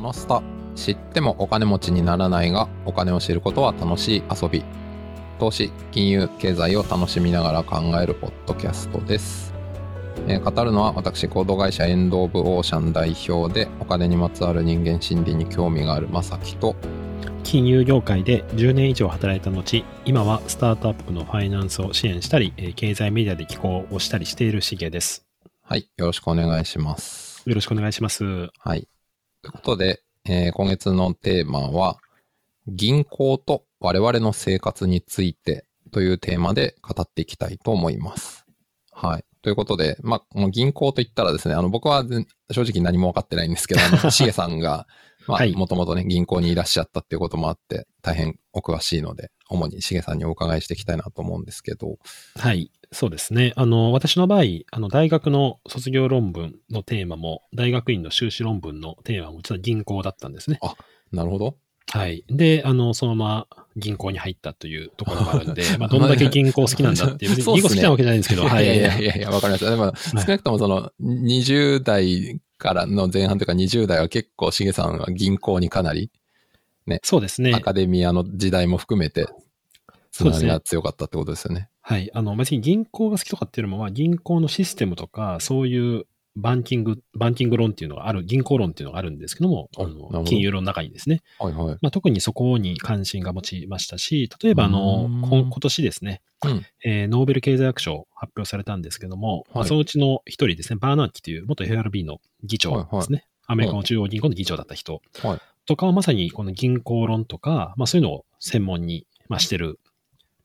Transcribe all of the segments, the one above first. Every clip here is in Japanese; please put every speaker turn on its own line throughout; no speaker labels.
このスタ、知ってもお金持ちにならないが、お金を知ることは楽しい遊び。投資、金融、経済を楽しみながら考えるポッドキャストです。えー語るのは私、行動会社エンド・オブ・オーシャン代表で、お金にまつわる人間心理に興味があるまさきと、
金融業界で10年以上働いた後、今はスタートアップのファイナンスを支援したり、えー経済メディアで寄稿をしたりしているしげです。
はい、よろしくお願いします。
よろしくお願いします。
はい。ということで、えー今月のテーマは、銀行と我々の生活についてというテーマで語っていきたいと思います。はい。ということで、まあ、この銀行といったらですね、あの、僕は全正直何も分かってないんですけど、あの、しげさんが、まあ
はい、
もともとね、銀行にいらっしゃったっていうこともあって、大変お詳しいので、主にしげさんにお伺いしていきたいなと思うんですけど、
はい。そうですね。あの、私の場合、あの、大学の卒業論文のテーマも、大学院の修士論文のテーマも、実は銀行だったんですね。
なるほど。
はい。で、あの、そのまま銀行に入ったというところがあるんで、まあ、どんだけ銀行好きなんだっていう、別に銀行好きなわけじゃないんですけど、はい。
いやいやいや、わかりました。でも、少なくともその、20代からの前半というか20代は結構、しげさんは銀行にかなり、
そうですね
ア。カデミアの時代も含めて、つながりが強かったってことですよね。
はい。あの、別に銀行が好きとかっていうのも、まあ、銀行のシステムとか、そういうバンキング、バンキング論っていうのがある、銀行論っていうのがあるんですけども、あの金融論の中にですね。
はいはい。
まあ、特にそこに関心が持ちましたし、例えば、あのこ今年ですね、
うん。
えーノーベル経済学賞発表されたんですけども、まあ
はい
そのうちの一人ですね、バーナーキという元 FRB の議長ですね、アメリカの中央銀行の議長だった人
はい。
とかはまさにこの銀行論とか、まあ、そういうのを専門に、まあ、してる、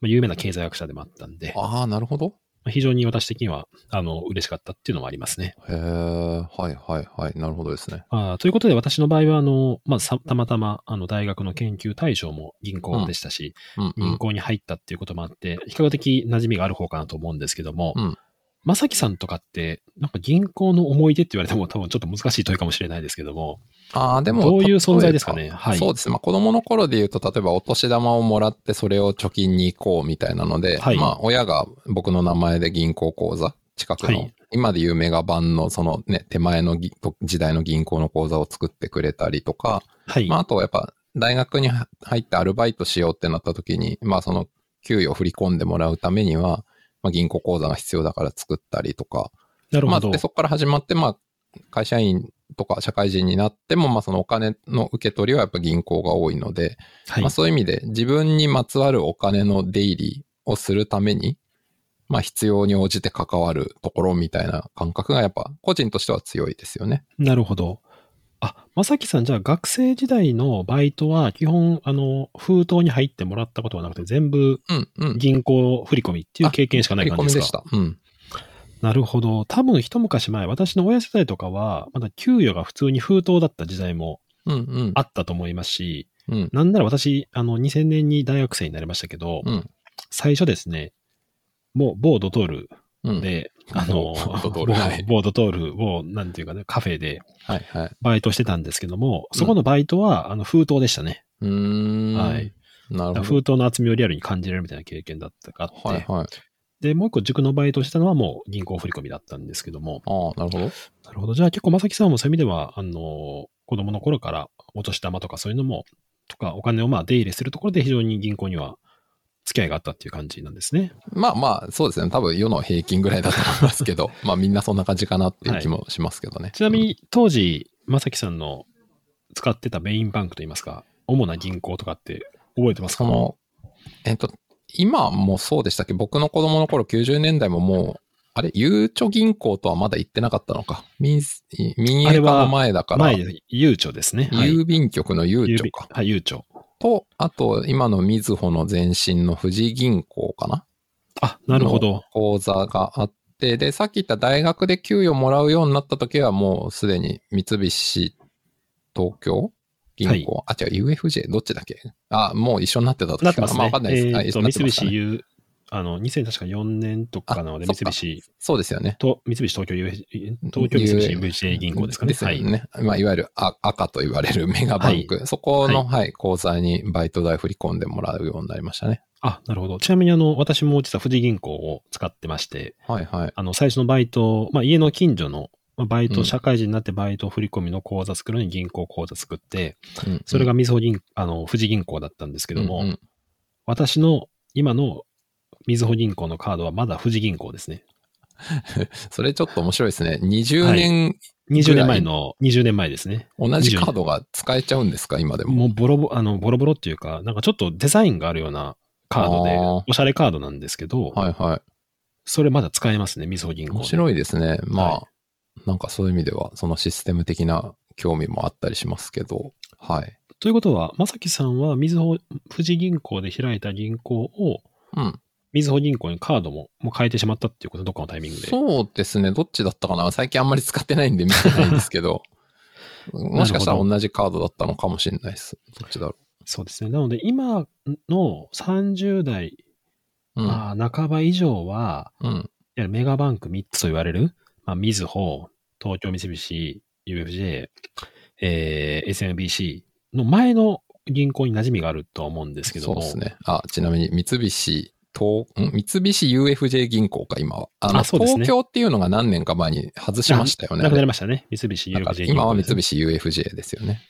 まあ、有名な経済学者でもあったんで、ま
ああ、なるほど。
あ非常に私的にはあの嬉しかったっていうのもありますね。
へえ、はいはいはい。なるほどですね。
あーということで、私の場合はあの、まあ、さたまたまあの大学の研究対象も銀行でしたし、
うん、うん。
銀行に入ったっていうこともあって、比較的馴染みがある方かなと思うんですけども、
うん
まさきさんとかって、なんか銀行の思い出って言われても多分ちょっと難しい問いかもしれないですけども、
ああ、でも、
どういう存在ですかね？はい。
そうです。ね。まあ、子供の頃で言うと、例えばお年玉をもらってそれを貯金に行こうみたいなので、
はい。
まあ、親が僕の名前で銀行口座、近くの、
はい。
今でいうメガバンのそのね、手前のぎ時代の銀行の口座を作ってくれたりとか、
はい。
まあ、あとやっぱ大学に入ってアルバイトしようってなった時に、まあ、その給与を振り込んでもらうためには、まあ、銀行口座が必要だから作ったりとか、まあ、
なるほど。
で、そこから始まって、まあ、会社員とか社会人になっても、まあ、そのお金の受け取りはやっぱ銀行が多いので、
はい
まあ、そういう意味で自分にまつわるお金の出入りをするために、まあ、必要に応じて関わるところみたいな感覚がやっぱ個人としては強いですよね。
なるほど。あ、まさきさん、じゃあ学生時代のバイトは基本、あの、封筒に入ってもらったことはなくて、全部
うん、うん。
銀行振り込みっていう経験しかない
振り
感じですか？
込みでした。うん。
なるほど。多分一昔前、私の親世代とかは、まだ給与が普通に封筒だった時代も
うん、うん。
あったと思いますし、
うん。
なんなら私、あの、2000年に大学生になりましたけど、
うん。
最初ですね、もう某ドトール
うん。
で、あの、
某ドトール
某
はい
某ドトールを、なんていうかね、カフェで
はい、はい。
バイトしてたんですけども、そこのバイトは、あの、封筒でしたね。
うーん。
はい。
なるほど。
封筒の厚みをリアルに感じれるみたいな経験だったかあって、
はい、はい。
で、もう一個塾のバイトをしてたのはもう銀行振り込みだったんですけども、
ああ、なるほど。
なるほど。じゃあ結構、まさきさんもそういう意味では、あの、子供の頃からお年玉とかそういうのも、とか、お金をまあ出入れするところで非常に銀行には付き合いがあったっていう感じなんですね。
まあまあ、そうですね。多分世の平均ぐらいだと思いますけど、まあみんなそんな感じかなっていう気もしますけどね。
ちなみに、当時、まさきさんの使ってたメインバンクといいますか、主な銀行とかって覚えてますか？
その、えっと、今もそうでしたっけ？僕の子供の頃90年代ももう、あれ、ゆうちょ銀行とはまだ行ってなかったのか。民、民営化の前だから、
前で、ゆうちょですね。はい。
郵便局のゆうちょか。
はい、ゆうちょ。
と、あと、今のみずほの前身の富士銀行かな？
あ、なるほど。
口座があって、で、さっき言った大学で給与もらうようになった時はもうすでに三菱東京銀行、あ、違う、UFJ、どっちだっけ？あ、もう一緒になってた時かな？
なってますね。
まあわかんないです。はい
えーと、三
なってましたね
菱 U、あの、2004年とかなので、三菱
そうですよね。
と、三菱東京 UF、東京三菱 UFJ 銀行ですかね。
ですよね。まあ、いわゆるあ赤と言われるメガバンク。そこの、はい、口座にバイト代振り込んでもらうようになりましたね。
あ、なるほど。ちなみに、あの、私も実は富士銀行を使ってまして、
はいはい。
あの、最初のバイト、まあ、家の近所のまあ、バイト、
うん
社会人になってバイト振り込みの口座作るのに銀行口座作って、
うん
それがみずほ銀、あの、富士銀行だったんですけども、
うんうん
私の今のみずほ銀行のカードはまだ富士銀行ですね。
それちょっと面白いですね。20年
20年前の、20年前ですね。
同じカードが使えちゃうんですか？今でも。
もうボロボロ、あの、ボロボロっていうか、なんかちょっとデザインがあるようなカードで、おしゃれカードなんですけど、
はいはい。
それまだ使えますね、みずほ銀行で。
面白いですね。まあ、
は
なんかそういう意味では、そのシステム的な興味もあったりしますけど、はい。
ということは、まさきさんはみずほ、富士銀行で開いた銀行を、
うん。
みずほ銀行にカードももう変えてしまったっていうこと、どっかのタイミングで。
そうですね。どっちだったかな最近あんまり使ってないんで見てないんですけど、もしかしたら同じカードだったのかもしれないです。どっちだろ
そうですね。なので、今の30代、
う。うん。
まあ、半ば以上は、
うん。
メガバンク3つと言われる、まあ、みずほ、東京三菱、UFJ、えー SMBC の前の銀行に馴染みがあるとは思うんですけども。
そうですね。あ、ちなみに三菱、東、ん三菱 UFJ 銀行か、今は。あの、
あそうですね
東京っていうのが何年か前に外しましたよね。
なくなりましたね。三菱 UFJ 銀行、
今は三菱 UFJ ですよね。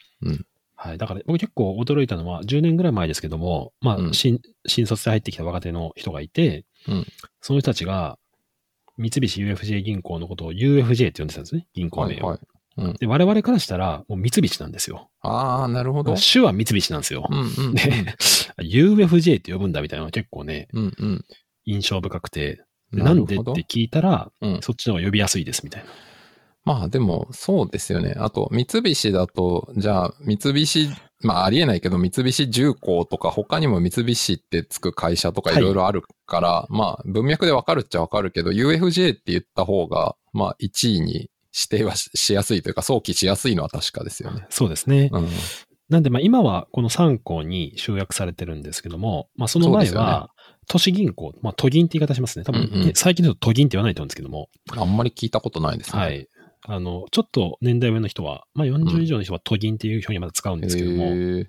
はい。だから僕結構驚いたのは、10年ぐらい前ですけども、まあ、
うん
新、新卒で入ってきた若手の人がいて、
うん
その人たちが、三菱 UFJ 銀行のことを UFJ って呼んでたんですね。銀行名を。
はいはい。
で、我々からしたら、もう三菱なんですよ。
ああ、なるほど。
種は三菱なんですよ
う。んうんうん。
で、UFJ って呼ぶんだみたいなのが結構ね、
うんうん。
印象深くて、でなんでって聞いたら、
うん
そっちの方が呼びやすいですみたいな。
まあでも、そうですよね。あと、三菱だと、じゃあ、三菱、まあありえないけど、三菱重工とか、他にも三菱ってつく会社とか
はい
いろいろあるから、まあ文脈でわかるっちゃわかるけど、UFJ って言った方が、まあ1位に指定はししやすいというか、想起しやすいのは確かですよね。
そうですね。
うん。
なんで、まあ今はこの3校に集約されてるんですけども、まあその前は、都市銀行、まあ都銀って言い方しますね。多分、
うんうん
最近だと都銀って言わないと思うんですけども、
あんまり聞いたことないですね。
は。い。あの、ちょっと年代上の人は、まあ40以上の人は都銀っていう表現まだ使うんですけども、
へえ。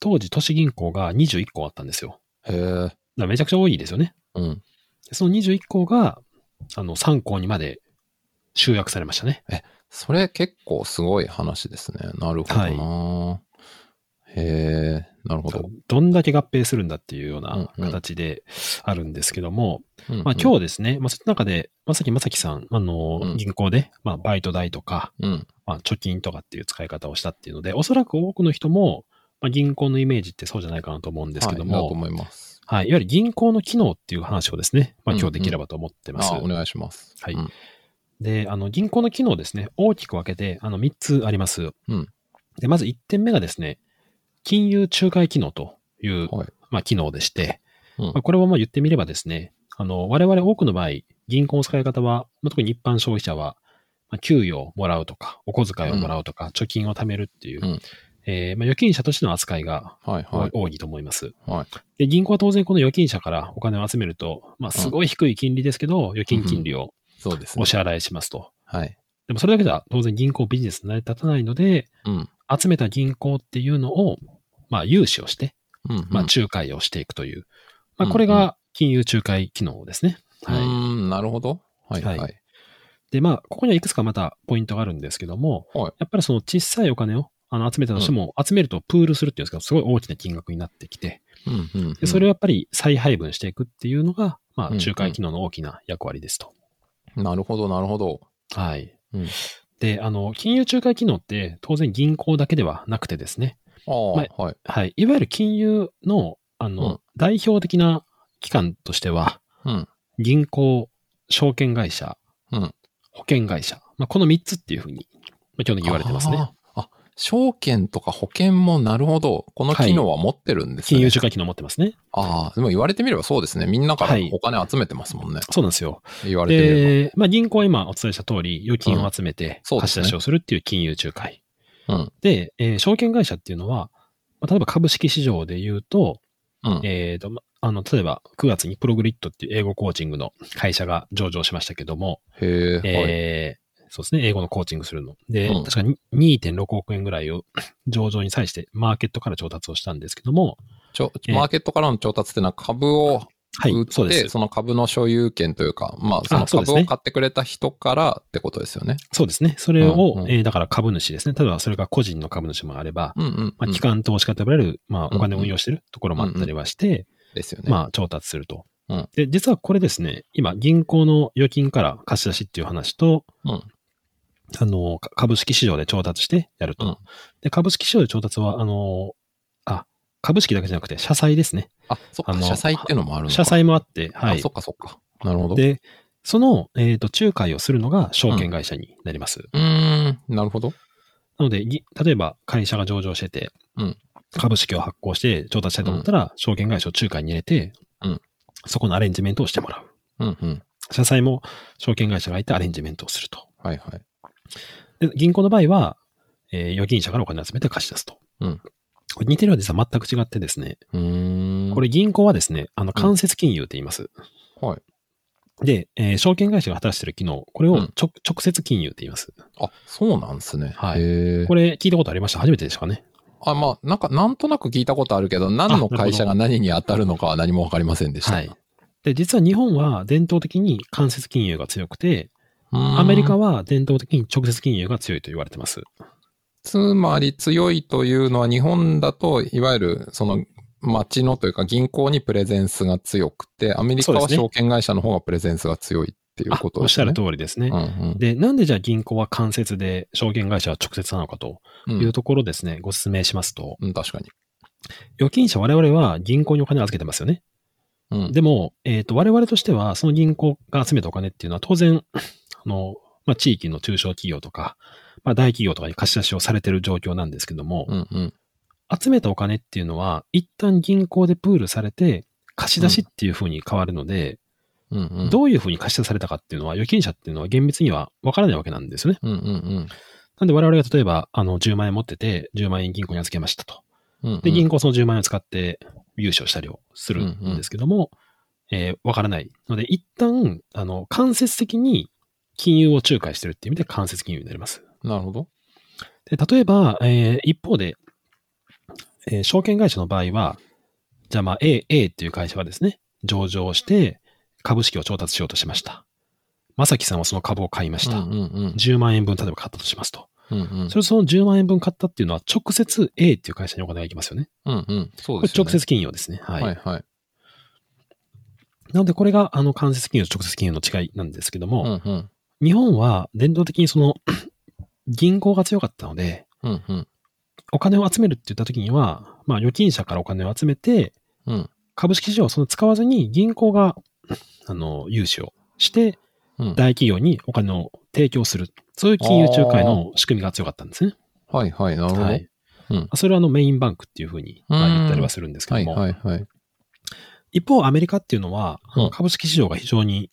当時都市銀行が21校あったんですよ。
へえ。
めちゃくちゃ多いですよね。
うん。
でその21校が、あの、3校にまで集約されましたね。
それ結構すごい話ですね。なるほどな、へえ、なるほど。
どんだけ合併するんだっていうよう
うん
な
うん
形であるんですけども、
うん
まあ今日ですね、まあその中で、まさきまさきさん、あの、
うん
銀行で、まあバイト代とか、
うん。
まあ貯金とかっていう使い方をしたっていうので、おそらく多くの人も、まあ銀行のイメージってそうじゃないかなと思うんですけど
はい、だと
も、
思います。
はい、いわゆる銀行の機能っていう話をですね、まあ
うん
今日できればと思ってます。
あお願いします。
はい
うん
で、あの、銀行の機能ですね、大きく分けて、あの、3つあります。
うん
で、まず1点目がですね、金融仲介機能という、
はい。
まあ、機能でして、
うん
まあ、これはまあ言ってみればですね、あの、我々多くの場合、銀行の使い方は、まあ、特に一般消費者は、まあ、給与をもらうとか、お小遣いをもらうとか、貯金を貯めるっていう、
うん
えーまあ、預金者としての扱いが
はい、はい。
多いと思います。
はい。
で、銀行は当然この預金者からお金を集めると、まあ、すごい低い金利ですけど、預金金利を
そうですね
お。支払いしますと。
はい。
でもそれだけでは当然銀行ビジネス成り立たないので、
うん。
集めた銀行っていうのを、まあ、融資をして、
うん。
まあ、
うん
仲介をしていくという。まあ、
うん
これが金融仲介機能ですね。
う
はい。
ーん、なるほど。はい、は。
はいで、まあ、ここにはいくつかまたポイントがあるんですけども、
はい
やっぱりその小さいお金をあの集めたとしても、集めるとプールするっていうんですか、すごい大きな金額になってきて、
うん、うん。
でそれをやっぱり再配分していくっていうのが、まあ、
うん
仲介機能の大きな役割ですと。
なるほど、なるほど。
はい。
うん
で、あの、金融仲介機能って当然銀行だけではなくてですね、
ああ、
ま
はい。
はい。いわゆる金融の、あの、
うん
代表的な機関としては、
うん。
銀行、証券会社、
うん
保険会社。まあ、この3つっていうふうに、まあ、基本的に言われてますね。
証券とか保険もなるほど。この機能は持ってるんですね。
金融仲介機能持ってますね。
ああ、でも言われてみればそうですね。みんなから
はい
お金集めてますもんね。
そうなんですよ。
言われてみれ
で、まあ、銀行は今お伝えした通り、預金を集めて貸し出しをするっていう金融仲介。
ば。うん。
で、えー証券会社っていうのは、まあ、例えば株式市場で言うと、
うん。
えーと、まあの、例えば9月にプログリッドっていう英語コーチングの会社が上場しましたけども、
へえ、はい。
えーそうですね、英語のコーチングするの。で、
うん
確かに2.6億円ぐらいを 上場に際してマーケットから調達をしたんですけども、
ちょ、
えー
マーケットからの調達ってのは株を
はい
売って、
そうです
その株の所有権というか、まあ、その
そうですね
株を買ってくれた人からってことですよね。
そうですね。それを、
うんうん
えーだから株主ですね。例えばそれが個人の株主もあれば、
うんうん、
まあ、
うん
機関投資家と呼ばれる、まあ、
うん
お金を運用してるところもあったりはして、
ですよね。
まあ、調達すると。
うん
で、実はこれですね、今、銀行の預金から貸し出しっていう話と、
うん
あの、か株式市場で調達してやると。
うん
で、株式市場で調達は、あの、あ、株式だけじゃなくて、社債ですね。
あ、そっか、社債っていうのもあるのか。
社債もあって、はい
あそ。っかそっか。なるほど。
で、その、えっ、と、仲介をするのが証券会社になります。
うーん、なるほど。
なので、ぎ例えば会社が上場してて、
うん
株式を発行して調達したいと思ったら、証券会社を仲介に入れて、
うん
そこのアレンジメントをしてもらう。
うんうん。
社債も証券会社がいてアレンジメントをすると。
はいはい。
で銀行の場合は、えー預金者からお金を集めて貸し出すと。
うん
これ似てるようで実は全く違ってですね、
うーん。
これ銀行はですね、あの、間接金融って言います。
はい。
で、えー証券会社が果たしている機能、これを
うん
直直接金融って言います。
あ、そうなんですね。
はいこれ聞いたことありました？初めてですかね。
あ、まあ、なんか、なんとなく聞いたことあるけど、何の会社が何に当たるのかは何もわかりませんでした。
はい。で、実は日本は伝統的に間接金融が強くて、
ア
アメリカは伝統的に直接金融が強いと言われてます。
つまり強いというのは日本だと、いわゆるその町のというか銀行にプレゼンスが強くて、アメリカは証券会社の方がプレゼンスが強いっていう
あ
ことですね。
おっしゃる通りですね。
うんうん
で、なんでじゃあ銀行は間接で証券会社は直接なのかと
うん
いうところですね、ご説明しますと、
うん、確かに。
預金者我々は銀行にお金を預けてますよね。
うん。
でも、えっ、と、我々としては、その銀行が集めたお金っていうのは当然、あの、まあ、地域の中小企業とか、まあ、大企業とかに貸し出しをされてる状況なんですけども、
うんうん。
集めたお金っていうのは、一旦銀行でプールされて、貸し出しっていう風に変わるので、
うんうん。
どういう風に貸し出されたかっていうのは、預金者っていうのは厳密には分からないわけなんですよね。
うんうん
なんで我々が例えば、あの、10万円持ってて、10万円銀行に預けましたと。
うんうん。
で、銀行はその10万円を使って融資をしたりをするんですけども、えーわからないので、一旦、あの、間接的に金融を仲介してるっていう意味で間接金融になります。
なるほど。
で、例えば、えー一方で、えー証券会社の場合は、じゃあまあ A、A っていう会社がですね、上場して株式を調達しようとしました。まさきさんはその株を買いました。
うんうんうん。
10万円分例えば買ったとしますと。
うんうん
それその10万円分買ったっていうのは直接 A っていう会社にお金が行きますよね。
うんうん。そうですよね。
直接金融ですね。はい。
はいはい。
なのでこれがあの間接金融と直接金融の違いなんですけど
う
も、
んうん。
日本は伝統的にその 銀行が強かったので、
うんうん。
お金を集めるって言った時には、まあ預金者からお金を集めて、
うん
株式市場をその使わずに銀行が、あの、融資をして、
うん。
大企業にお金を提供する。そういう金融仲介の仕組みが強かったんですね。
はいはい。なるほど。
はい。
うん
それはあのメインバンクっていうふうに言ったりはするんですけ
はい
ども、
はいはい。
一方アメリカっていうのは、株式市場が非常に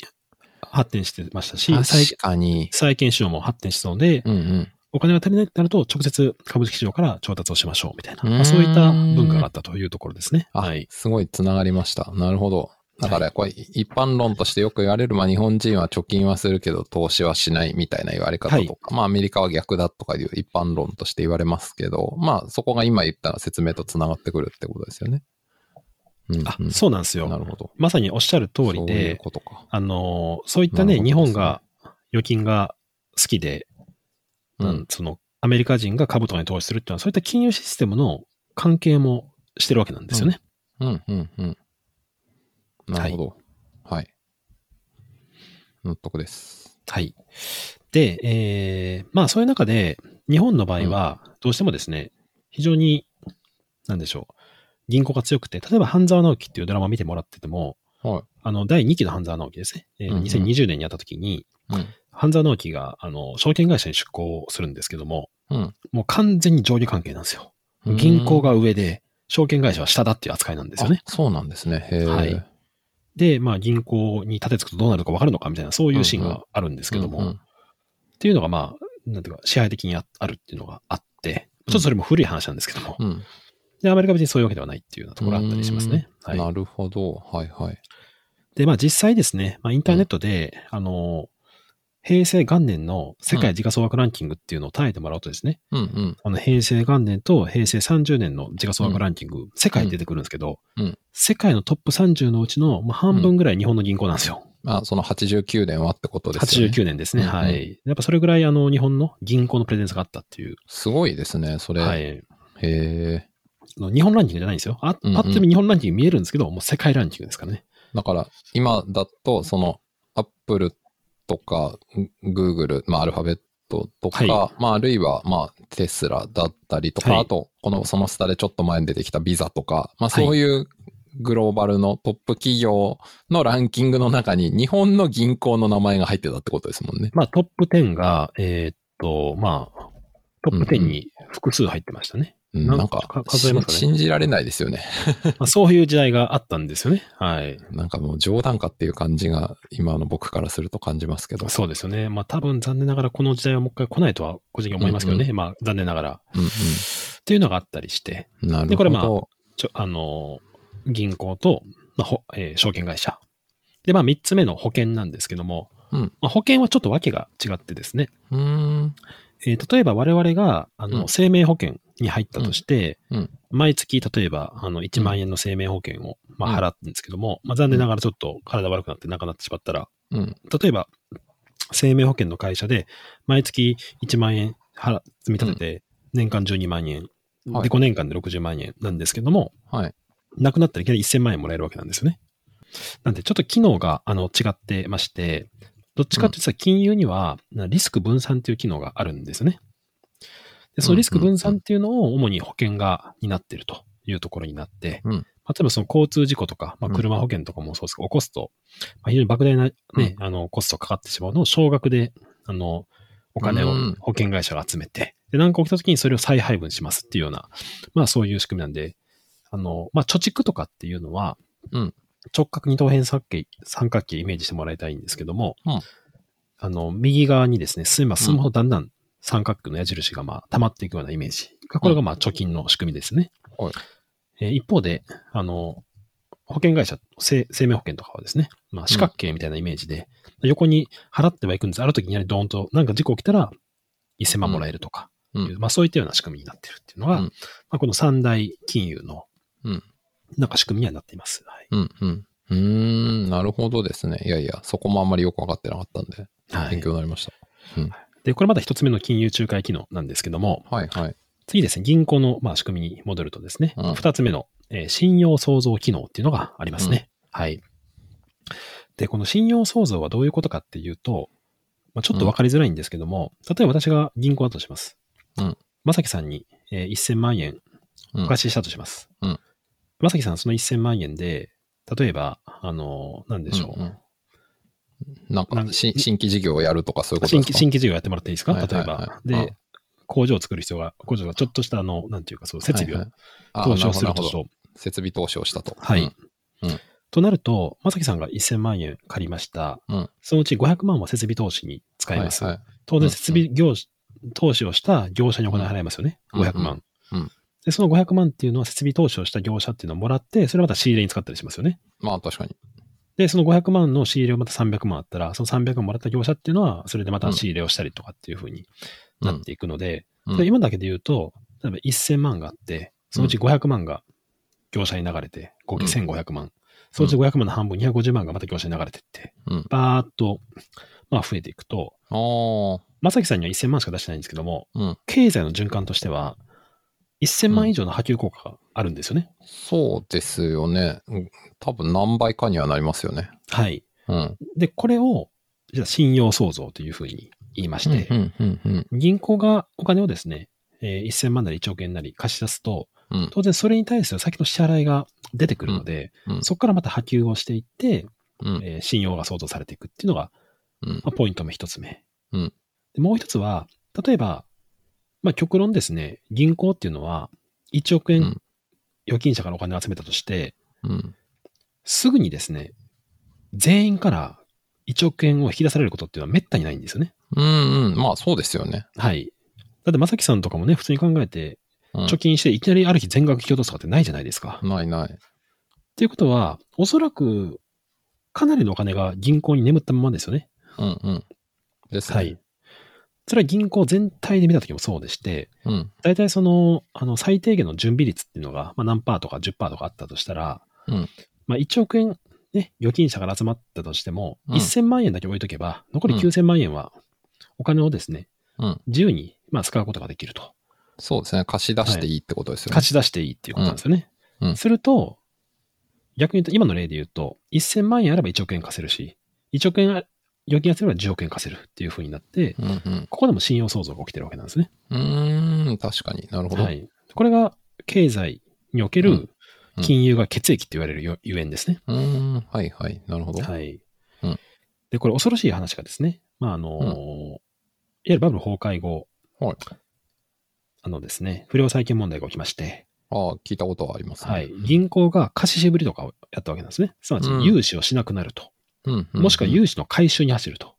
発展してましたし、債
確かに。
債券市場も発展してたので、
うんうん。
お金が足りないってなると、直接株式市場から調達をしましょうみたいな、まあそういった文化があったというところですね。
あ、
はい。
すごい繋がりました。なるほど。だから、これ、一般論としてよく言われる、まあ、日本人は貯金はするけど、投資はしないみたいな言われ方とか、まあ、アメリカは逆だとかいう一般論として言われますけど、まあ、そこが今言った説明と繋がってくるってことですよね。うん、
あ
う、ん
そうなんですよ。
なるほど。
まさにおっしゃる通り
そういう。
あの、そういったね、
なるほど
日本が預金が好きで、
う
うんん、その、アメリカ人が株とかに投資するっていうのは、そういった金融システムの関係もしてるわけなんですよね。
うん、うん、うん。なるほど。はい。納得です。
はい。で、えー、まあそういう中で、日本の場合は、どうしてもですね、非常に、なんでしょう、銀行が強くて、例えば半沢直樹っていうドラマを見てもらってても、
はい。
あの、第2期の半沢直樹ですね。えー
うんうん
2020年にやった時に、
うん。
半沢直樹が、あの、証券会社に出向するんですけども、
うん。
もう完全に上下関係なんですよ。銀行が上で、証券会社は下だっていう扱いなんですよね。
あそうなんですね。
はいで、まあ銀行に立てつくとどうなるか分かるのかみたいな、そういうシーンがあるんですけども、
うんうん
っていうのがまあ、なんていうか、支配的にああるっていうのがあって、ちょっとそれも古い話なんですけども、
うん。
で、アメリカは別にそういうわけではないっていうようなところがあったりしますね。はい。
なるほど。はいはい。
で、まあ実際ですね、まあインターネットで、あの、平成元年の世界時価総額ランキングっていうのを耐えてもらうとですね、
うんうん。
あの平成元年と平成30年の時価総額ランキング、世界に出てくるんですけど、
うん
世界のトップ30のうちのまあ半分ぐらい日本の銀行なんですよ。
まあ、その89年はってことですよね。
89年ですね。
うんうん
はい。やっぱそれぐらいあの日本の銀行のプレゼンスがあったっていう。
すごいですね、それ。
はい。
へえ。
あの日本ランキングじゃないんですよ。あ、パ
うんうん
ッと見日本ランキング見えるんですけど、もう世界ランキングですからね。
だから、今だと、その、アップルとか、グーグル、まあ、アルファベットとか、
は
まあ、あるいは、まあ、テスラだったりとか、
はい
あと、この、その下でちょっと前に出てきたビザとか、まあ、
はい
そういうグローバルのトップ企業のランキングの中に、日本の銀行の名前が入ってたってことですもんね。
まあトップ10が、えーっと、まあ、トップ10に複数入ってましたね。
うん、
なん
なんか
ね
し信じられないですよね。
まあ、そういう時代があったんですよね。はい。
なんかもう冗談かっていう感じが、今の僕からすると感じますけど。
そうですよね。まあ多分残念ながらこの時代はもう一回来ないとは個人的に思いますけどね。
うん
まあ残念ながら。
うんうん。
っていうのがあったりして、
なるほど。
でこれまあちょ、あの、銀行と、まあほえー証券会社。で、まあ三つ目の保険なんですけども、
うん
まあ、保険はちょっと訳が違ってですね。
うーん。
えー例えば我々が、あの、
うん
生命保険に入ったとして、
うんうん
毎月、例えば、あの、1万円の生命保険を、まあ、払ってるんですけども、まあ、残念ながらちょっと体悪くなってなくなってしまったら、
うん。
例えば、生命保険の会社で、毎月1万円払積み立てて、年間12万円、
はい
で、5年間で60万円なんですけども、
はい。
なくなったらいきなり1000万円もらえるわけなんですよね。なんで、ちょっと機能が、あの、違ってまして、どっちかっていうと、金融には、なリスク分散っていう機能があるんですよね。で、そのリスク分散っていうのを主に保険が担っているというところになって、
うん。
まあ例えばその交通事故とか、まあ、
うん。
車保険とかもそうですけど、起こすと、まあ、非常に莫大なね、あの、コストかかってしまうのを少額で、あの、お金を
うん。
保険会社が集めて、で、何か起きた時にそれを再配分しますっていうような、まあそういう仕組みなんで、あの、まあ貯蓄とかっていうのは、
うん。
直角二等辺三角形、三角形イメージしてもらいたいんですけども、
うん。
あの、右側にですね、進めば進むほどだんだん三角形の矢印がまあ溜まっていくようなイメージ。これがまあ貯金の仕組みですね。
はい
えー一方で、あの、保険会社、生生命保険とかはですね、まあ四角形みたいなイメージで、横に払ってはいくんです。ある時にドーンと、なんか事故起きたら1000万もらえるとか、
うん。
まあそういったような仕組みになってるっていうのが、
うん
まあこの三大金融の
うん、
なんか仕組みにはなっています。はい。
うん。うん。うーん。なるほどですね。いやいや、そこもあんまりよくわかってなかったんで、
はい
勉強になりました。
で、これまだ一つ目の金融仲介機能なんですけども、
はいはい。
次ですね、銀行のまあ仕組みに戻るとですね、
うん
二つ目の、えー信用創造機能っていうのがありますね。はい。で、この信用創造はどういうことかっていうと、まあ、ちょっとわかりづらいんですけども、例えば私が銀行だとします。
うん。
まさきさんに、えー1000万円
うん
お貸ししたとします。
うん。
まさきさんその1000万円で、例えば、あの、なんでしょう。
うんうんなんか新規事業をやるとかそういうこと
新規、
ですか？
新規事業やってもらっていいですか？
はい
例えば。
はいはい
で、工場を作る必要が、工場がちょっとしたあの、なんていうか、そう、設備を投資をするとしよう。
設備投資をしたと。
はい。
うん
となると、まさきさんが1000万円借りました。
うん
そのうち500万は設備投資に使います。
はいはい
当然、設備業、投資をした業者にお金払いますよね。
うん
500万、
うんうん
で、その500万っていうのは設備投資をした業者っていうのをもらって、それをまた仕入れに使ったりしますよね。
まあ確かに。
で、その500万の仕入れをまた300万あったら、その300万もらった業者っていうのは、それでまた仕入れをしたりとかっていう風になっていくので、
うん
で今だけで言うと、例えば1000万があって、そのうち500万が業者に流れて、合計1500万。そのうち500万の半分、250万がまた業者に流れてって、
うん。
バーっと、まあ増えていくと、
ああ。
まさきさんには1000万しか出してないんですけども、
うん。
経済の循環としては、1000万以上の波及効果があるんですよね。
そうですよね。うん多分何倍かにはなりますよね。
はい。
うん。
で、これを、じゃあ信用創造というふうに言いまして、
うん、うん、うん、
銀行がお金をですね、えー1000万なり1億円なり貸し出すと、
うん。
当然それに対する先の支払いが出てくるので、
うん
そこからまた波及をしていって、
うん。
えー信用が創造されていくっていうのが、
うん
まあ、ポイントの一つ目。
うん
でもう一つは、例えば、まあ、極論ですね、銀行っていうのは、1億円
うん
預金者からお金を集めたとして、
うん。
すぐにですね、全員から1億円を引き出されることっていうのは滅多にないんですよね。
うん、うん。まあそうですよね。
はい。だって、まさきさんとかもね、普通に考えて、
うん
貯金していきなりある日全額引き落とすとかってないじゃないですか。っ
ないない。
ていうことは、おそらく、かなりのお金が銀行に眠ったままですよね。
うん、うん。ですね。
はい。それは銀行全体で見たときもそうでして、
うん。
大体その、あの、最低限の準備率っていうのが、まあ、何パーとか10%とかあったとしたら、
うん
まあ、1億円、ね、預金者から集まったとしても、
うん
1000万円だけ置いとけば、残り
うん
9000万円は、お金をですね、
うん。
自由に、まあ、使うことができると。
そうですね。貸し出していいってことですよね。
貸し出していいっていうことなんですよね。
うんうん
すると、逆に言うと、今の例で言うと、1000万円あれば1億円貸せるし、1億円預金がすれば10億円貸せるっていう風になって、
うんうん。
ここでも信用創造が起きてるわけなんですね。
うーん、確かになるほど。
はい。これが経済における金融が血液って言われるゆゆえんですね。
うーん、はいはい。なるほど。
はい。
うん
で、これ恐ろしい話がですね、まあ、あの、
うん
いわゆるバブル崩壊後、
はい
あのですね、不良債権問題が起きまして、
ああ、聞いたことはありますね。
はい。銀行が貸し渋りとかをやったわけなんですね。すなわち
うん
融資をしなくなると。
うんうん
もしくは融資の回収に走ると。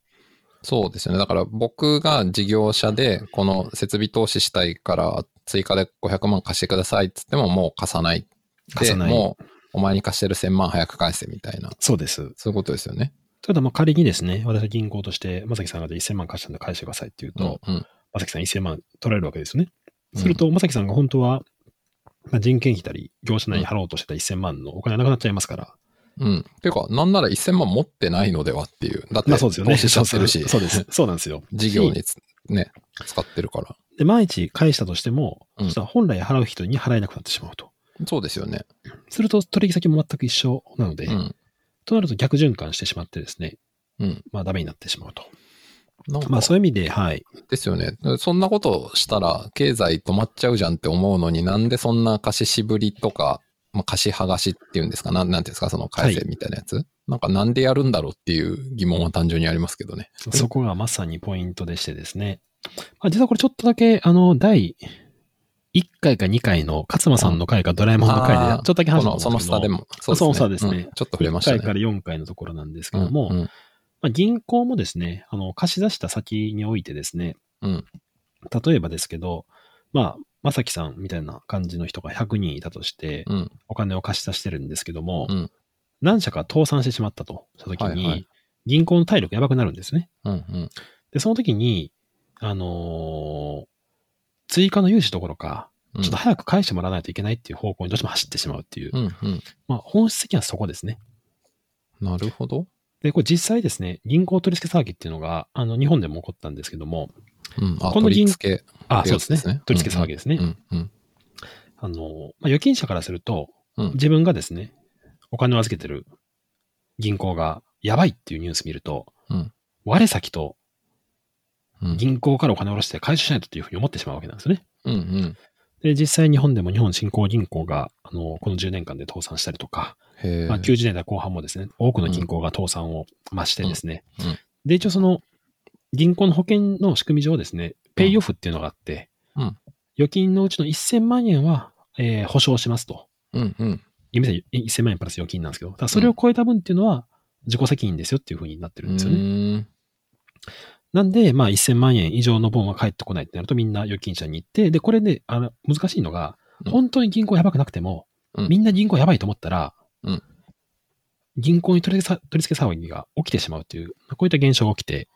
そうですよね。だから僕が事業者で、この設備投資したいから追加で500万貸してくださいっつってももう貸さない。で、
貸さない。
もうお前に貸してる1000万早く返せみたいな。
そうです。
そういうことですよね。
ただまあ仮にですね、私は銀行として、まさきさんがじゃあ1000万貸したんで返してくださいって言うと、
うんうん。
まさきさん1000万取られるわけですよね。
うん
すると、まさきさんが本当は、まあ、人件費たり、業者なりに払おうとしてた1000万のお金がなくなっちゃいますから。
うん。ていうか、なんなら1000万持ってないのではっていう。だって、
まあそうですよね。
投資しちゃってるし、
そうです。そうなんですよ。
事業につね、使ってるから。
で、万一返したとしても、
うん
そしたら本来払う人に払えなくなってしまうと。
そうですよね。
すると取引先も全く一緒なので、
うん。
となると逆循環してしまってですね、
うん。
まあダメになってしまうと。まあそういう意味で、はい。
ですよね。そんなことしたら、経済止まっちゃうじゃんって思うのになんでそんな貸ししぶりとか、まあ、貸し剥がしっていうんですかなんなんていうんですかその改正みたいなやつ、なんかなんでやるんだろうっていう疑問は単純にありますけどね。
そこがまさにポイントでしてですね。まあ、実はこれちょっとだけ、あの、第1回か2回の勝間さんの回かドラえもんの回で、ちょっとだけ話した
その下で
も。
も。
その下ですね
うんちょっと触れました
1
ね。
回から4回のところなんですけども、
うんうん
まあ、銀行もですね、あの、貸し出した先においてですね、
うん
例えばですけど、まあ、まさきさんみたいな感じの人が100人いたとして、
うん。
お金を貸し出してるんですけども、
うん。
何社か倒産してしまったとしたときに、
はいはい
銀行の体力やばくなるんですね。
うん。うん。
で、その時に、あのー追加の融資どころか、
うん
ちょっと早く返してもらわないといけないっていう方向にどうしても走ってしまうっていう、
うん。うん。
まあ本質的にはそこですね。
なるほど。
で、これ実際ですね、銀行取り付け騒ぎっていうのが、あの、日本でも起こったんですけども、
うん。あ、
この銀
取り付け。
あ、そうですね。取り付け騒ぎですね。あの、まあ、預金者からすると、
うん
自分がですね、お金を預けてる銀行がやばいっていうニュース見ると、
うん
我先と
うん。
銀行からお金を下ろして回収しないとっていうふうに思ってしまうわけなんですね。
うん。うん。
で、実際日本でも日本振興銀行が、あの、この10年間で倒産したりとか。まあ、90年代後半もですね、多くの銀行が倒産を増してですね、で、一応その、銀行の保険の仕組み上ですね、ペイオフっていうのがあって、
うん
預金のうちの1000万円は、えー保証しますと。
うん。うん。
厳密に1000万円プラス預金なんですけど、ただそれを超えた分っていうのは自己責任ですよっていうふうになってるんですよね。
うん
なんで、まあ1000万円以上の分は返ってこないってなるとみんな預金者に行って、で、これね、あの、難しいのが、
うん
本当に銀行やばくなくても、
うん
みんな銀行やばいと思ったら、
うん
銀行に取り付けさ取り付け騒ぎが起きてしまうという、こういった現象が起きて、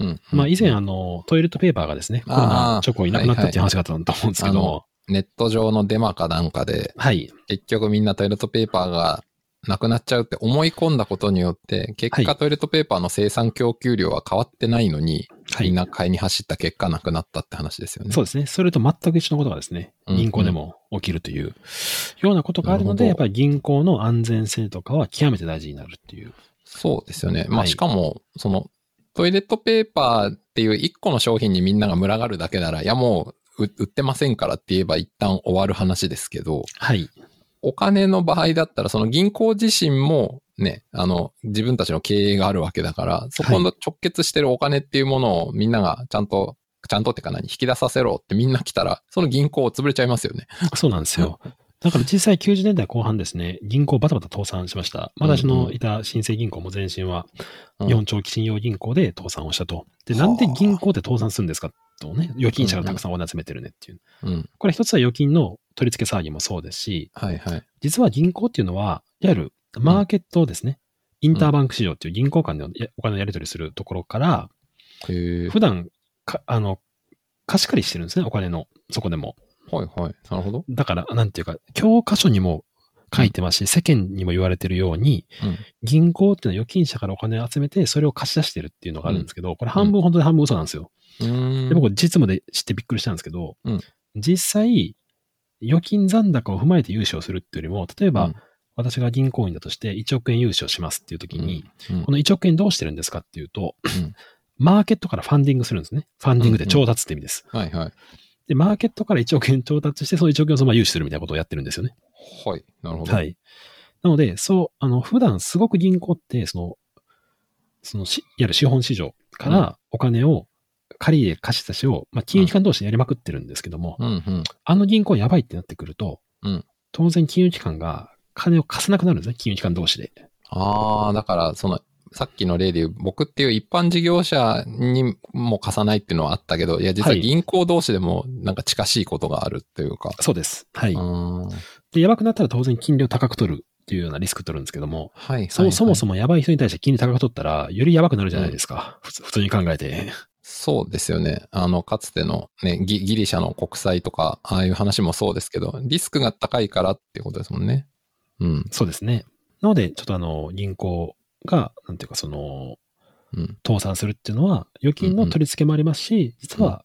うん。
まあ以前
うん
あの、トイレットペーパーがですね、コロナ直後いなくなったっていう話があったと思うんですけども、
ネット上のデマかなんかで、
はい。
結局みんなトイレットペーパーがなくなっちゃうって思い込んだことによって、結
はい
果トイレットペーパーの生産供給量は変わってないのに、
はい
みん。な買いに走った結果なくなったって話ですよね。
そうですね。それと全く一緒のことがですね、
うん
銀行でも起きるというようなことがあるので、やっぱり銀行の安全性とかは極めて大事になるっていう。
そうですよね。まあ、
はい
しかも、その、トイレットペーパーっていう一個の商品にみんなが群がるだけなら、いやもうう売ってませんからって言えば一旦終わる話ですけど、
はい。
お金の場合だったら、その銀行自身もね、あの、自分たちの経営があるわけだから、そこの直結してるお金っていうものをみんながちゃんと、ちゃんとってか何、引き出させろってみんな来たら、その銀行潰れちゃいますよね。
そうなんですよ。だから実際90年代後半ですね、銀行バタバタ倒産しました。私のいた新生銀行も前身は、
うん
日本長期信用銀行で倒産をしたと。で、なんで銀行って倒産するんですかとね、預金者がたくさんお金集めてるねっていう。
うん。
これ一つは預金の取り付け騒ぎもそうですし、
はいはい。
実は銀行っていうのは、いわゆるマーケットですね。インターバンク市場っていう銀行間でお金をやり取りするところから、
へえ。
普段か、あの、貸し借りしてるんですね、お金の、そこでも。
はいはい。なるほど。
だから、なんていうか、教科書にも書いてますし、世間にも言われてるように、
うん。
銀行っていうのは預金者からお金を集めて、それを貸し出してるっていうのがあるんですけど、これ半分本当に半分嘘なんですよ。で、僕実務で知ってびっくりしたんですけど、
うん
実際、預金残高を踏まえて融資をするっていうよりも、例えば、
うん
私が銀行員だとして1億円融資をしますっていう時に、
うん
この1億円どうしてるんですかっていうと、
うん
マーケットからファンディングするんですね。ファンディングで調達って意味です。
はいはい。
で、マーケットから1億円調達して、その1億円をそのまま融資するみたいなことをやってるんですよね。
はい。なるほど。
はい。なので、そう、あの、普段すごく銀行って、その、そのし、いわゆる資本市場か
うん
らお金を借り入れ貸し出しを、まあ、金融機関同士でやりまくってるんですけども、
うんうん。
あの銀行やばいってなってくると、
うん
当然金融機関が金を貸せなくなるんですね、金融機関同士で。
ああ、だから、その、さっきの例で言う、僕っていう一般事業者にも貸さないっていうのはあったけど、いや、実は
はい
銀行同士でもなんか近しいことがあるっていうか。
そうです。はい。で、やばくなったら当然金利を高く取るっていうようなリスク取るんですけども、
はい、はい。
そもそもやばい人に対して金利高く取ったら、よりやばくなるじゃないですか。普通普通に考えて。
そうですよね。あの、かつてのね、ギギリシャの国債とか、ああいう話もそうですけど、リスクが高いからっていうことですもんね。うん。
そうですね。なので、ちょっとあの、銀行が、なんていうかその、
うん。
倒産するっていうのは、預金の取り付けもありますし、実は、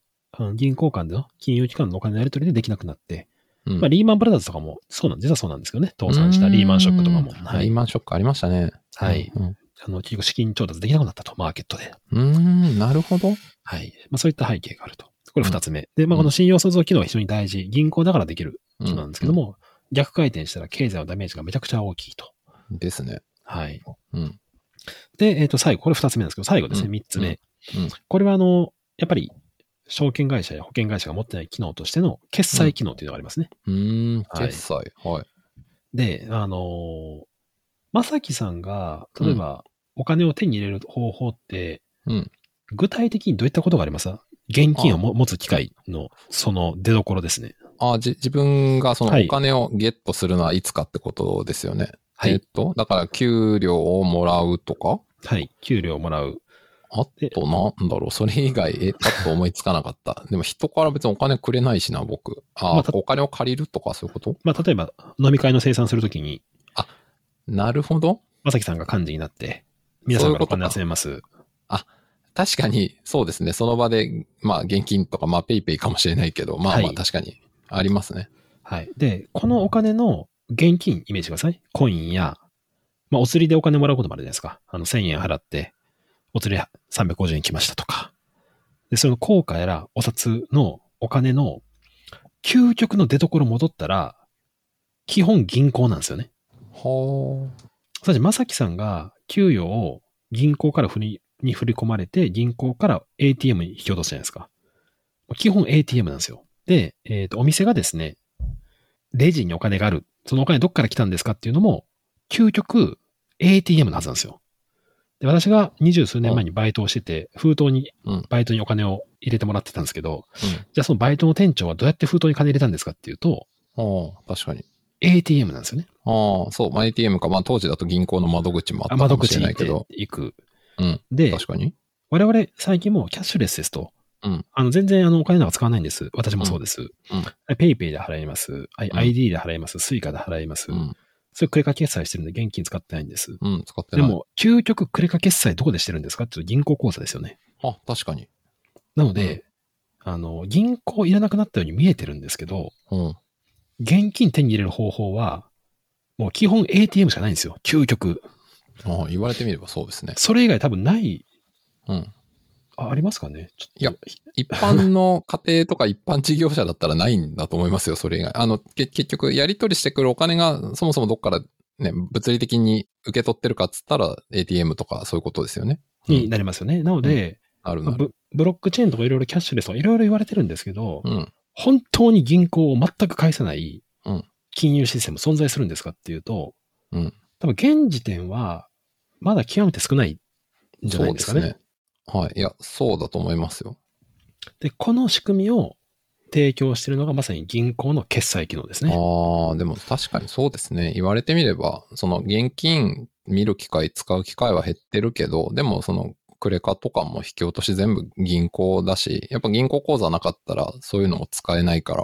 銀行間での金融機関のお金のやり取りでできなくなって、
うん
まあ、リーマンブラザーズとかも、そうなん、実はそうなんですけどね。倒産したリーマンショックとかも。はい
リー。マンショックありましたね。
はい。
うん
あの、結局資金調達できなくなったと、マーケットで。
うーん、なるほど。
はい。まあ、そういった背景があると。これ二つ目。で、まあ、この信用創造機能は非常に大事。銀行だからできる機能なんですけども、逆回転したら経済のダメージがめちゃくちゃ大きいと。
うん。ですね。
はい。
うん。
で、えっ、と、最後、これ二つ目なんですけど、最後ですね、
うん
三つ目。
うんうん
これは、あの、やっぱり、証券会社や保険会社が持ってない機能としての決済機能っていうのがありますね。
うーん、
はい
決済。はい。
で、あのーまさきさんが、例えば、お金を手に入れる方法って、
うん
具体的にどういったことがあります？か現金をも持つ機会の、その出所ですね。
あじ、自分がその
はい
お金をゲットするのはいつかってことですよね。
はい
えっと、だから給料をもらうとか？
はい。給料をもらう。
あとなんだろう？それ以外、え、パッと思いつかなかった。でも人から別にお金くれないしな、僕。あ、
まあた
お金を借りるとかそういうこと？
まあ、例えば、飲み会の生産するときに、
なるほど。
まさきさんが幹事になって、皆さんからお金集めます。
確かに、そうですね。その場で、まあ現金とか、まあペイペイかもしれないけど、まあま
はい
あ確かにありますね。
はい。で、このお金の現金イメージください。コインや、まあ、お釣りでお金もらうこともあるじゃないですか。あの、1000円払って、お釣り350円来ましたとか。で、その効果やらお札のお金の究極の出所戻ったら、基本銀行なんですよね。
は
すなわち、まさきさんが給与を銀行から振りに振り込まれて、銀行から ATM に引き落とすじゃないですか。基本 ATM なんですよ。で、えっ、と、お店がですね、レジにお金がある。そのお金どっから来たんですかっていうのも、究極 ATM のはずなんですよ。で、私が二十数年前にバイトをしてて、封筒に
うん、
バイトにお金を入れてもらってたんですけど、
あ。
じゃあそのバイトの店長はどうやって封筒に金入れたんですかっていうと、
うん。ああ、確かに。
ATM なんですよね。
ああ、そう、まあ ATM か、まあ当時だと銀行の窓口もあった
あ
かもしれないけど。
行く。
うん。
で、
確かに。
我々最近もうキャッシュレスですと。
うん
あの、全然あの、お金なんか使わないんです。私もそうです。
うん
ペイペイで払います。ID で払います。スイカで払います。
うん。
それクレカ決済してるんで現金使ってないんです。
うん、使ってない。
でも、究極クレカ決済どこでしてるんですかっていうと銀行口座ですよね。
あ、確かに。
なので、あの、銀行いらなくなったように見えてるんですけど、
うん。
現金手に入れる方法は、もう基本 ATM しかないんですよ。究極。
ああ、言われてみればそうですね。
それ以外多分ない、
うん。
あありますかね？
いや一般の家庭とか一般事業者だったらないんだと思いますよ、それ以外。あの、け結局、やり取りしてくるお金がそもそもどっからね、物理的に受け取ってるかっつったら ATM とかそういうことですよね。
になりますよね。なので、
あるなる。
ブブロックチェーンとかいろいろキャッシュレスとかいろいろ言われてるんですけど、
うん。
本当に銀行を全く返さない
うん
金融システム存在するんですかっていうと、
うん。
多分現時点はまだ極めて少ないんじゃないですかね。で
はい。いや、そうだと思いますよ。
この仕組みを提供しているのがまさに銀行の決済機能ですね。
ああ、でも確かにそうですね。言われてみれば、その現金見る機会、使う機会は減ってるけど、でもそのクレカとかも引き落とし全部銀行だし、やっぱ銀行口座なかったらそういうのも使えないから、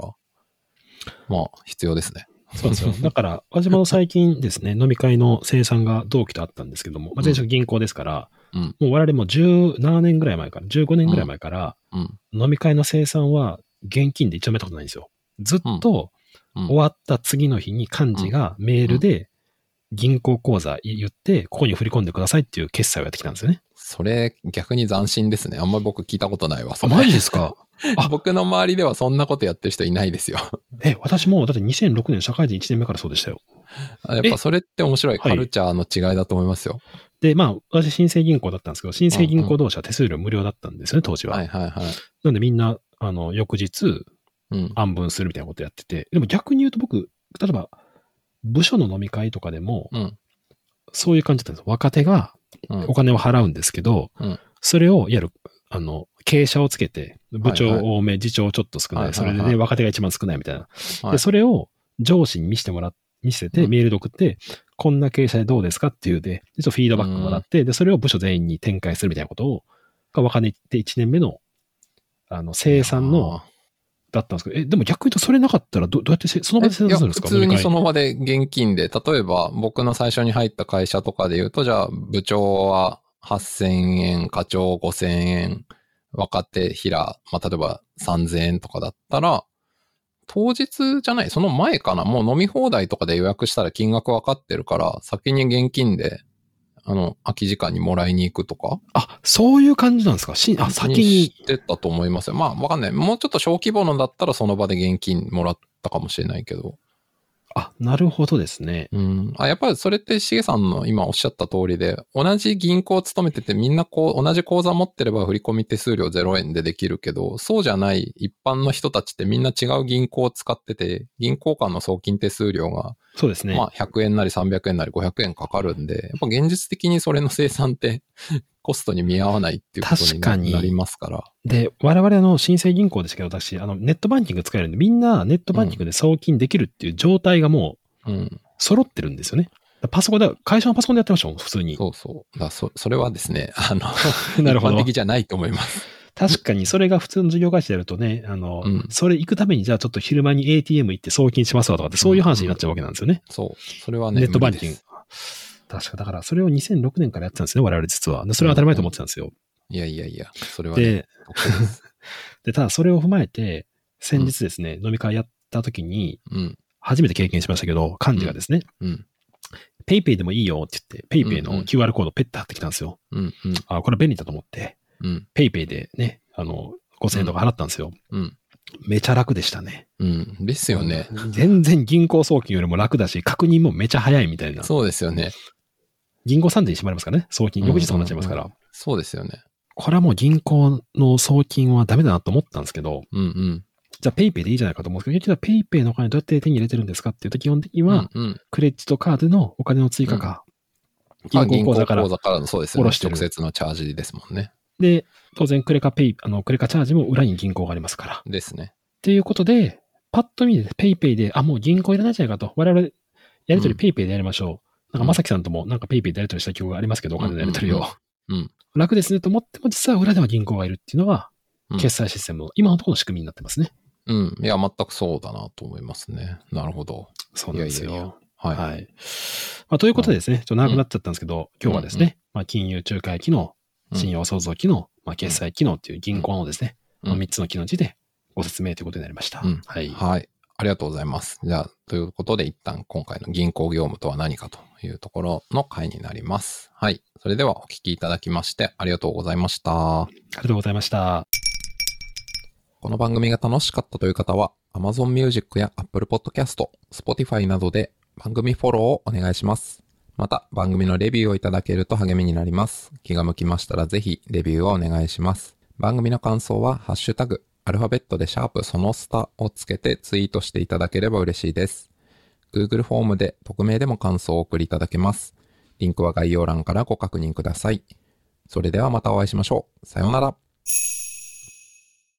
まあ必要ですね。
そうですよ。だから、私も最近ですね、飲み会の生産が同期とあったんですけども、まあ、前職銀行ですから、
うん
もう我々も17年ぐらい前から、15年ぐらい前から、
うん。
飲み会の生産は現金で一応もやったことないんですよ。ずっと
うん
終わった次の日に幹事がメールで銀行口座言って、ここに振り込んでくださいっていう決済をやってきたんですよね。
それ逆に斬新ですね。あんまり僕聞いたことないわ。そ
あ、
れ
マジですか？あ
僕の周りではそんなことやってる人いないですよ。
え、私もだって2006年社会人1年目からそうでしたよ。
やっぱそれって面白い
はい
カルチャーの違いだと思いますよ。
で、まあ、私新生銀行だったんですけど、新生銀行同士は手数料無料だったんですよね、当時は。
はいはいはい。
なんでみんな、あの、翌日、
うん。
暗分するみたいなことやってて、でも逆に言うと僕、例えば、部署の飲み会とかでも、
うん。
そういう感じだったんです。若手が
うん
お金を払うんですけど、
うん
それを、いわゆる、あの、傾斜をつけて、部長
はい
多め、次長ちょっと少ない、それで、ね、若手が一番少ないみたいな。
はい
で、それを上司に見せてもらっ見せて、
うん。
メールで送って、こんな傾斜でどうですかっていうで、でちょっとフィードバックもらって、で、それを部署全員に展開するみたいなことを、が若手って1年目の、あの、生産の、だったんですけど、え、でも逆に言うとそれなかったらど、どうやってせその場で生産するんですか？
通にそ
の。
の場で現金で、例えば僕の最初に入った会社とかで言うと、じゃあ部長は8000円、課長5000円、若手平、まあ、例えば3000円とかだったら、当日じゃない、その前かな、もう飲み放題とかで予約したら金額分かってるから、先に現金で、あの、空き時間にもらいに行くとか、
あ、そういう感じなんですか？しあ、先に。
してたと思いますよ。まあ、わかんない。もうちょっと小規模のだったらその場で現金もらったかもしれないけど。
あ、なるほどですね。
うん。あ、やっぱりそれってしげさんの今おっしゃった通りで、同じ銀行を勤めててみんなこう、同じ口座持ってれば振込手数料0円でできるけど、そうじゃない一般の人たちってみんな違う銀行を使ってて、銀行間の送金手数料が、
そうですね。
まあ100円なり300円なり500円かかるんで、やっぱ現実的にそれの生産ってコストに見合わないっていうことに
確かに
なりますから。
で、我々の新生銀行ですけど、私、あの、ネットバンキング使えるんで、みんなネットバンキングで送金できるっていう状態がもう
うん。
揃ってるんですよね。だからパソコンで、会社のパソコンでやってましたもん、普通に。
そうそう。だそ、それはですね、あの、
なるほど
一般的じゃないと思います。
確かに、それが普通の事業会社でやるとね、あの、
うん
それ行くために、じゃあちょっと昼間に ATM 行って送金しますわとかって、そういう話になっちゃうわけなんですよね。
そう。それはね、
ネットバンキング。確か、だからそれを2006年からやってたんですね、我々実は。でそれは当たり前と思ってたんですよ。
いやいやいや、それはね、
で、
で
ただそれを踏まえて、先日ですね、飲み会やった時に、
うん。
初めて経験しましたけど、幹事がですね、
うん。
ペイペイでもいいよって言って、ペイペイの
うんうん
QR コードペッて貼ってきたんですよ。
うん。うん。
あ、これ便利だと思って、
うん。
ペイペイでね、あの、5000円とか払ったんですよ。
うん。
めちゃ楽でしたね。
うん。ですよね。
全然銀行送金よりも楽だし、確認もめちゃ早いみたいな。
そうですよね。
銀行3時に閉まりますからね。送金翌日となっちゃいますから。
うんそうですよね。
これはもう銀行の送金はダメだなと思ったんですけど、
うんうん。
じゃあペイペイでいいじゃないかと思うんですけど、実はペイペイのお金どうやって手に入れてるんですかっていうと、基本的には、
うんうん。
クレジットカードのお金の追加か、
あ
銀行口座から
口座からのそうですよね。直接のチャージですもんね。
で、当然クレカペイ、あの、クレカチャージも裏に銀行がありますから。
ですね。
っていうことで、パッと見でペイペイで、あ、もう銀行いらないじゃないかと。我々、やりとりペイペイでやりましょう。なんか、まさきさんともなんかペイペイでやりとりした記憶がありますけど、お金のやりとりを。
うん
楽ですねと思っても、実は裏では銀行がいるっていうのが
うん、
決済システムの今のところの仕組みになってますね。
うん。いや、全くそうだなと思いますね。なるほど。
そうなんですよ。
いやいやいやはい。
はい。まあ、ということでですね、ちょっと長くなっちゃったんですけど、今日はですね、まあ、金融仲介機能、信用創造機能、まあ、決済機能っていう銀行のですね、
うん
まあ3つの機能についてご説明ということになりました。
うん
はい。
はい。ありがとうございます。じゃあ、ということで一旦今回の銀行業務とは何かというところの回になります。はい。それではお聞きいただきましてありがとうございました。
ありがとうございました。
この番組が楽しかったという方は Amazon Music や Apple Podcast、Spotify などで番組フォローをお願いします。また番組のレビューをいただけると励みになります。気が向きましたらぜひレビューをお願いします。番組の感想はハッシュタグアルファベットでシャープそのスタをつけてツイートしていただければ嬉しいです。Google フォームで匿名でも感想をお送りいただけます。リンクは概要欄からご確認ください。それではまたお会いしましょう。さようなら。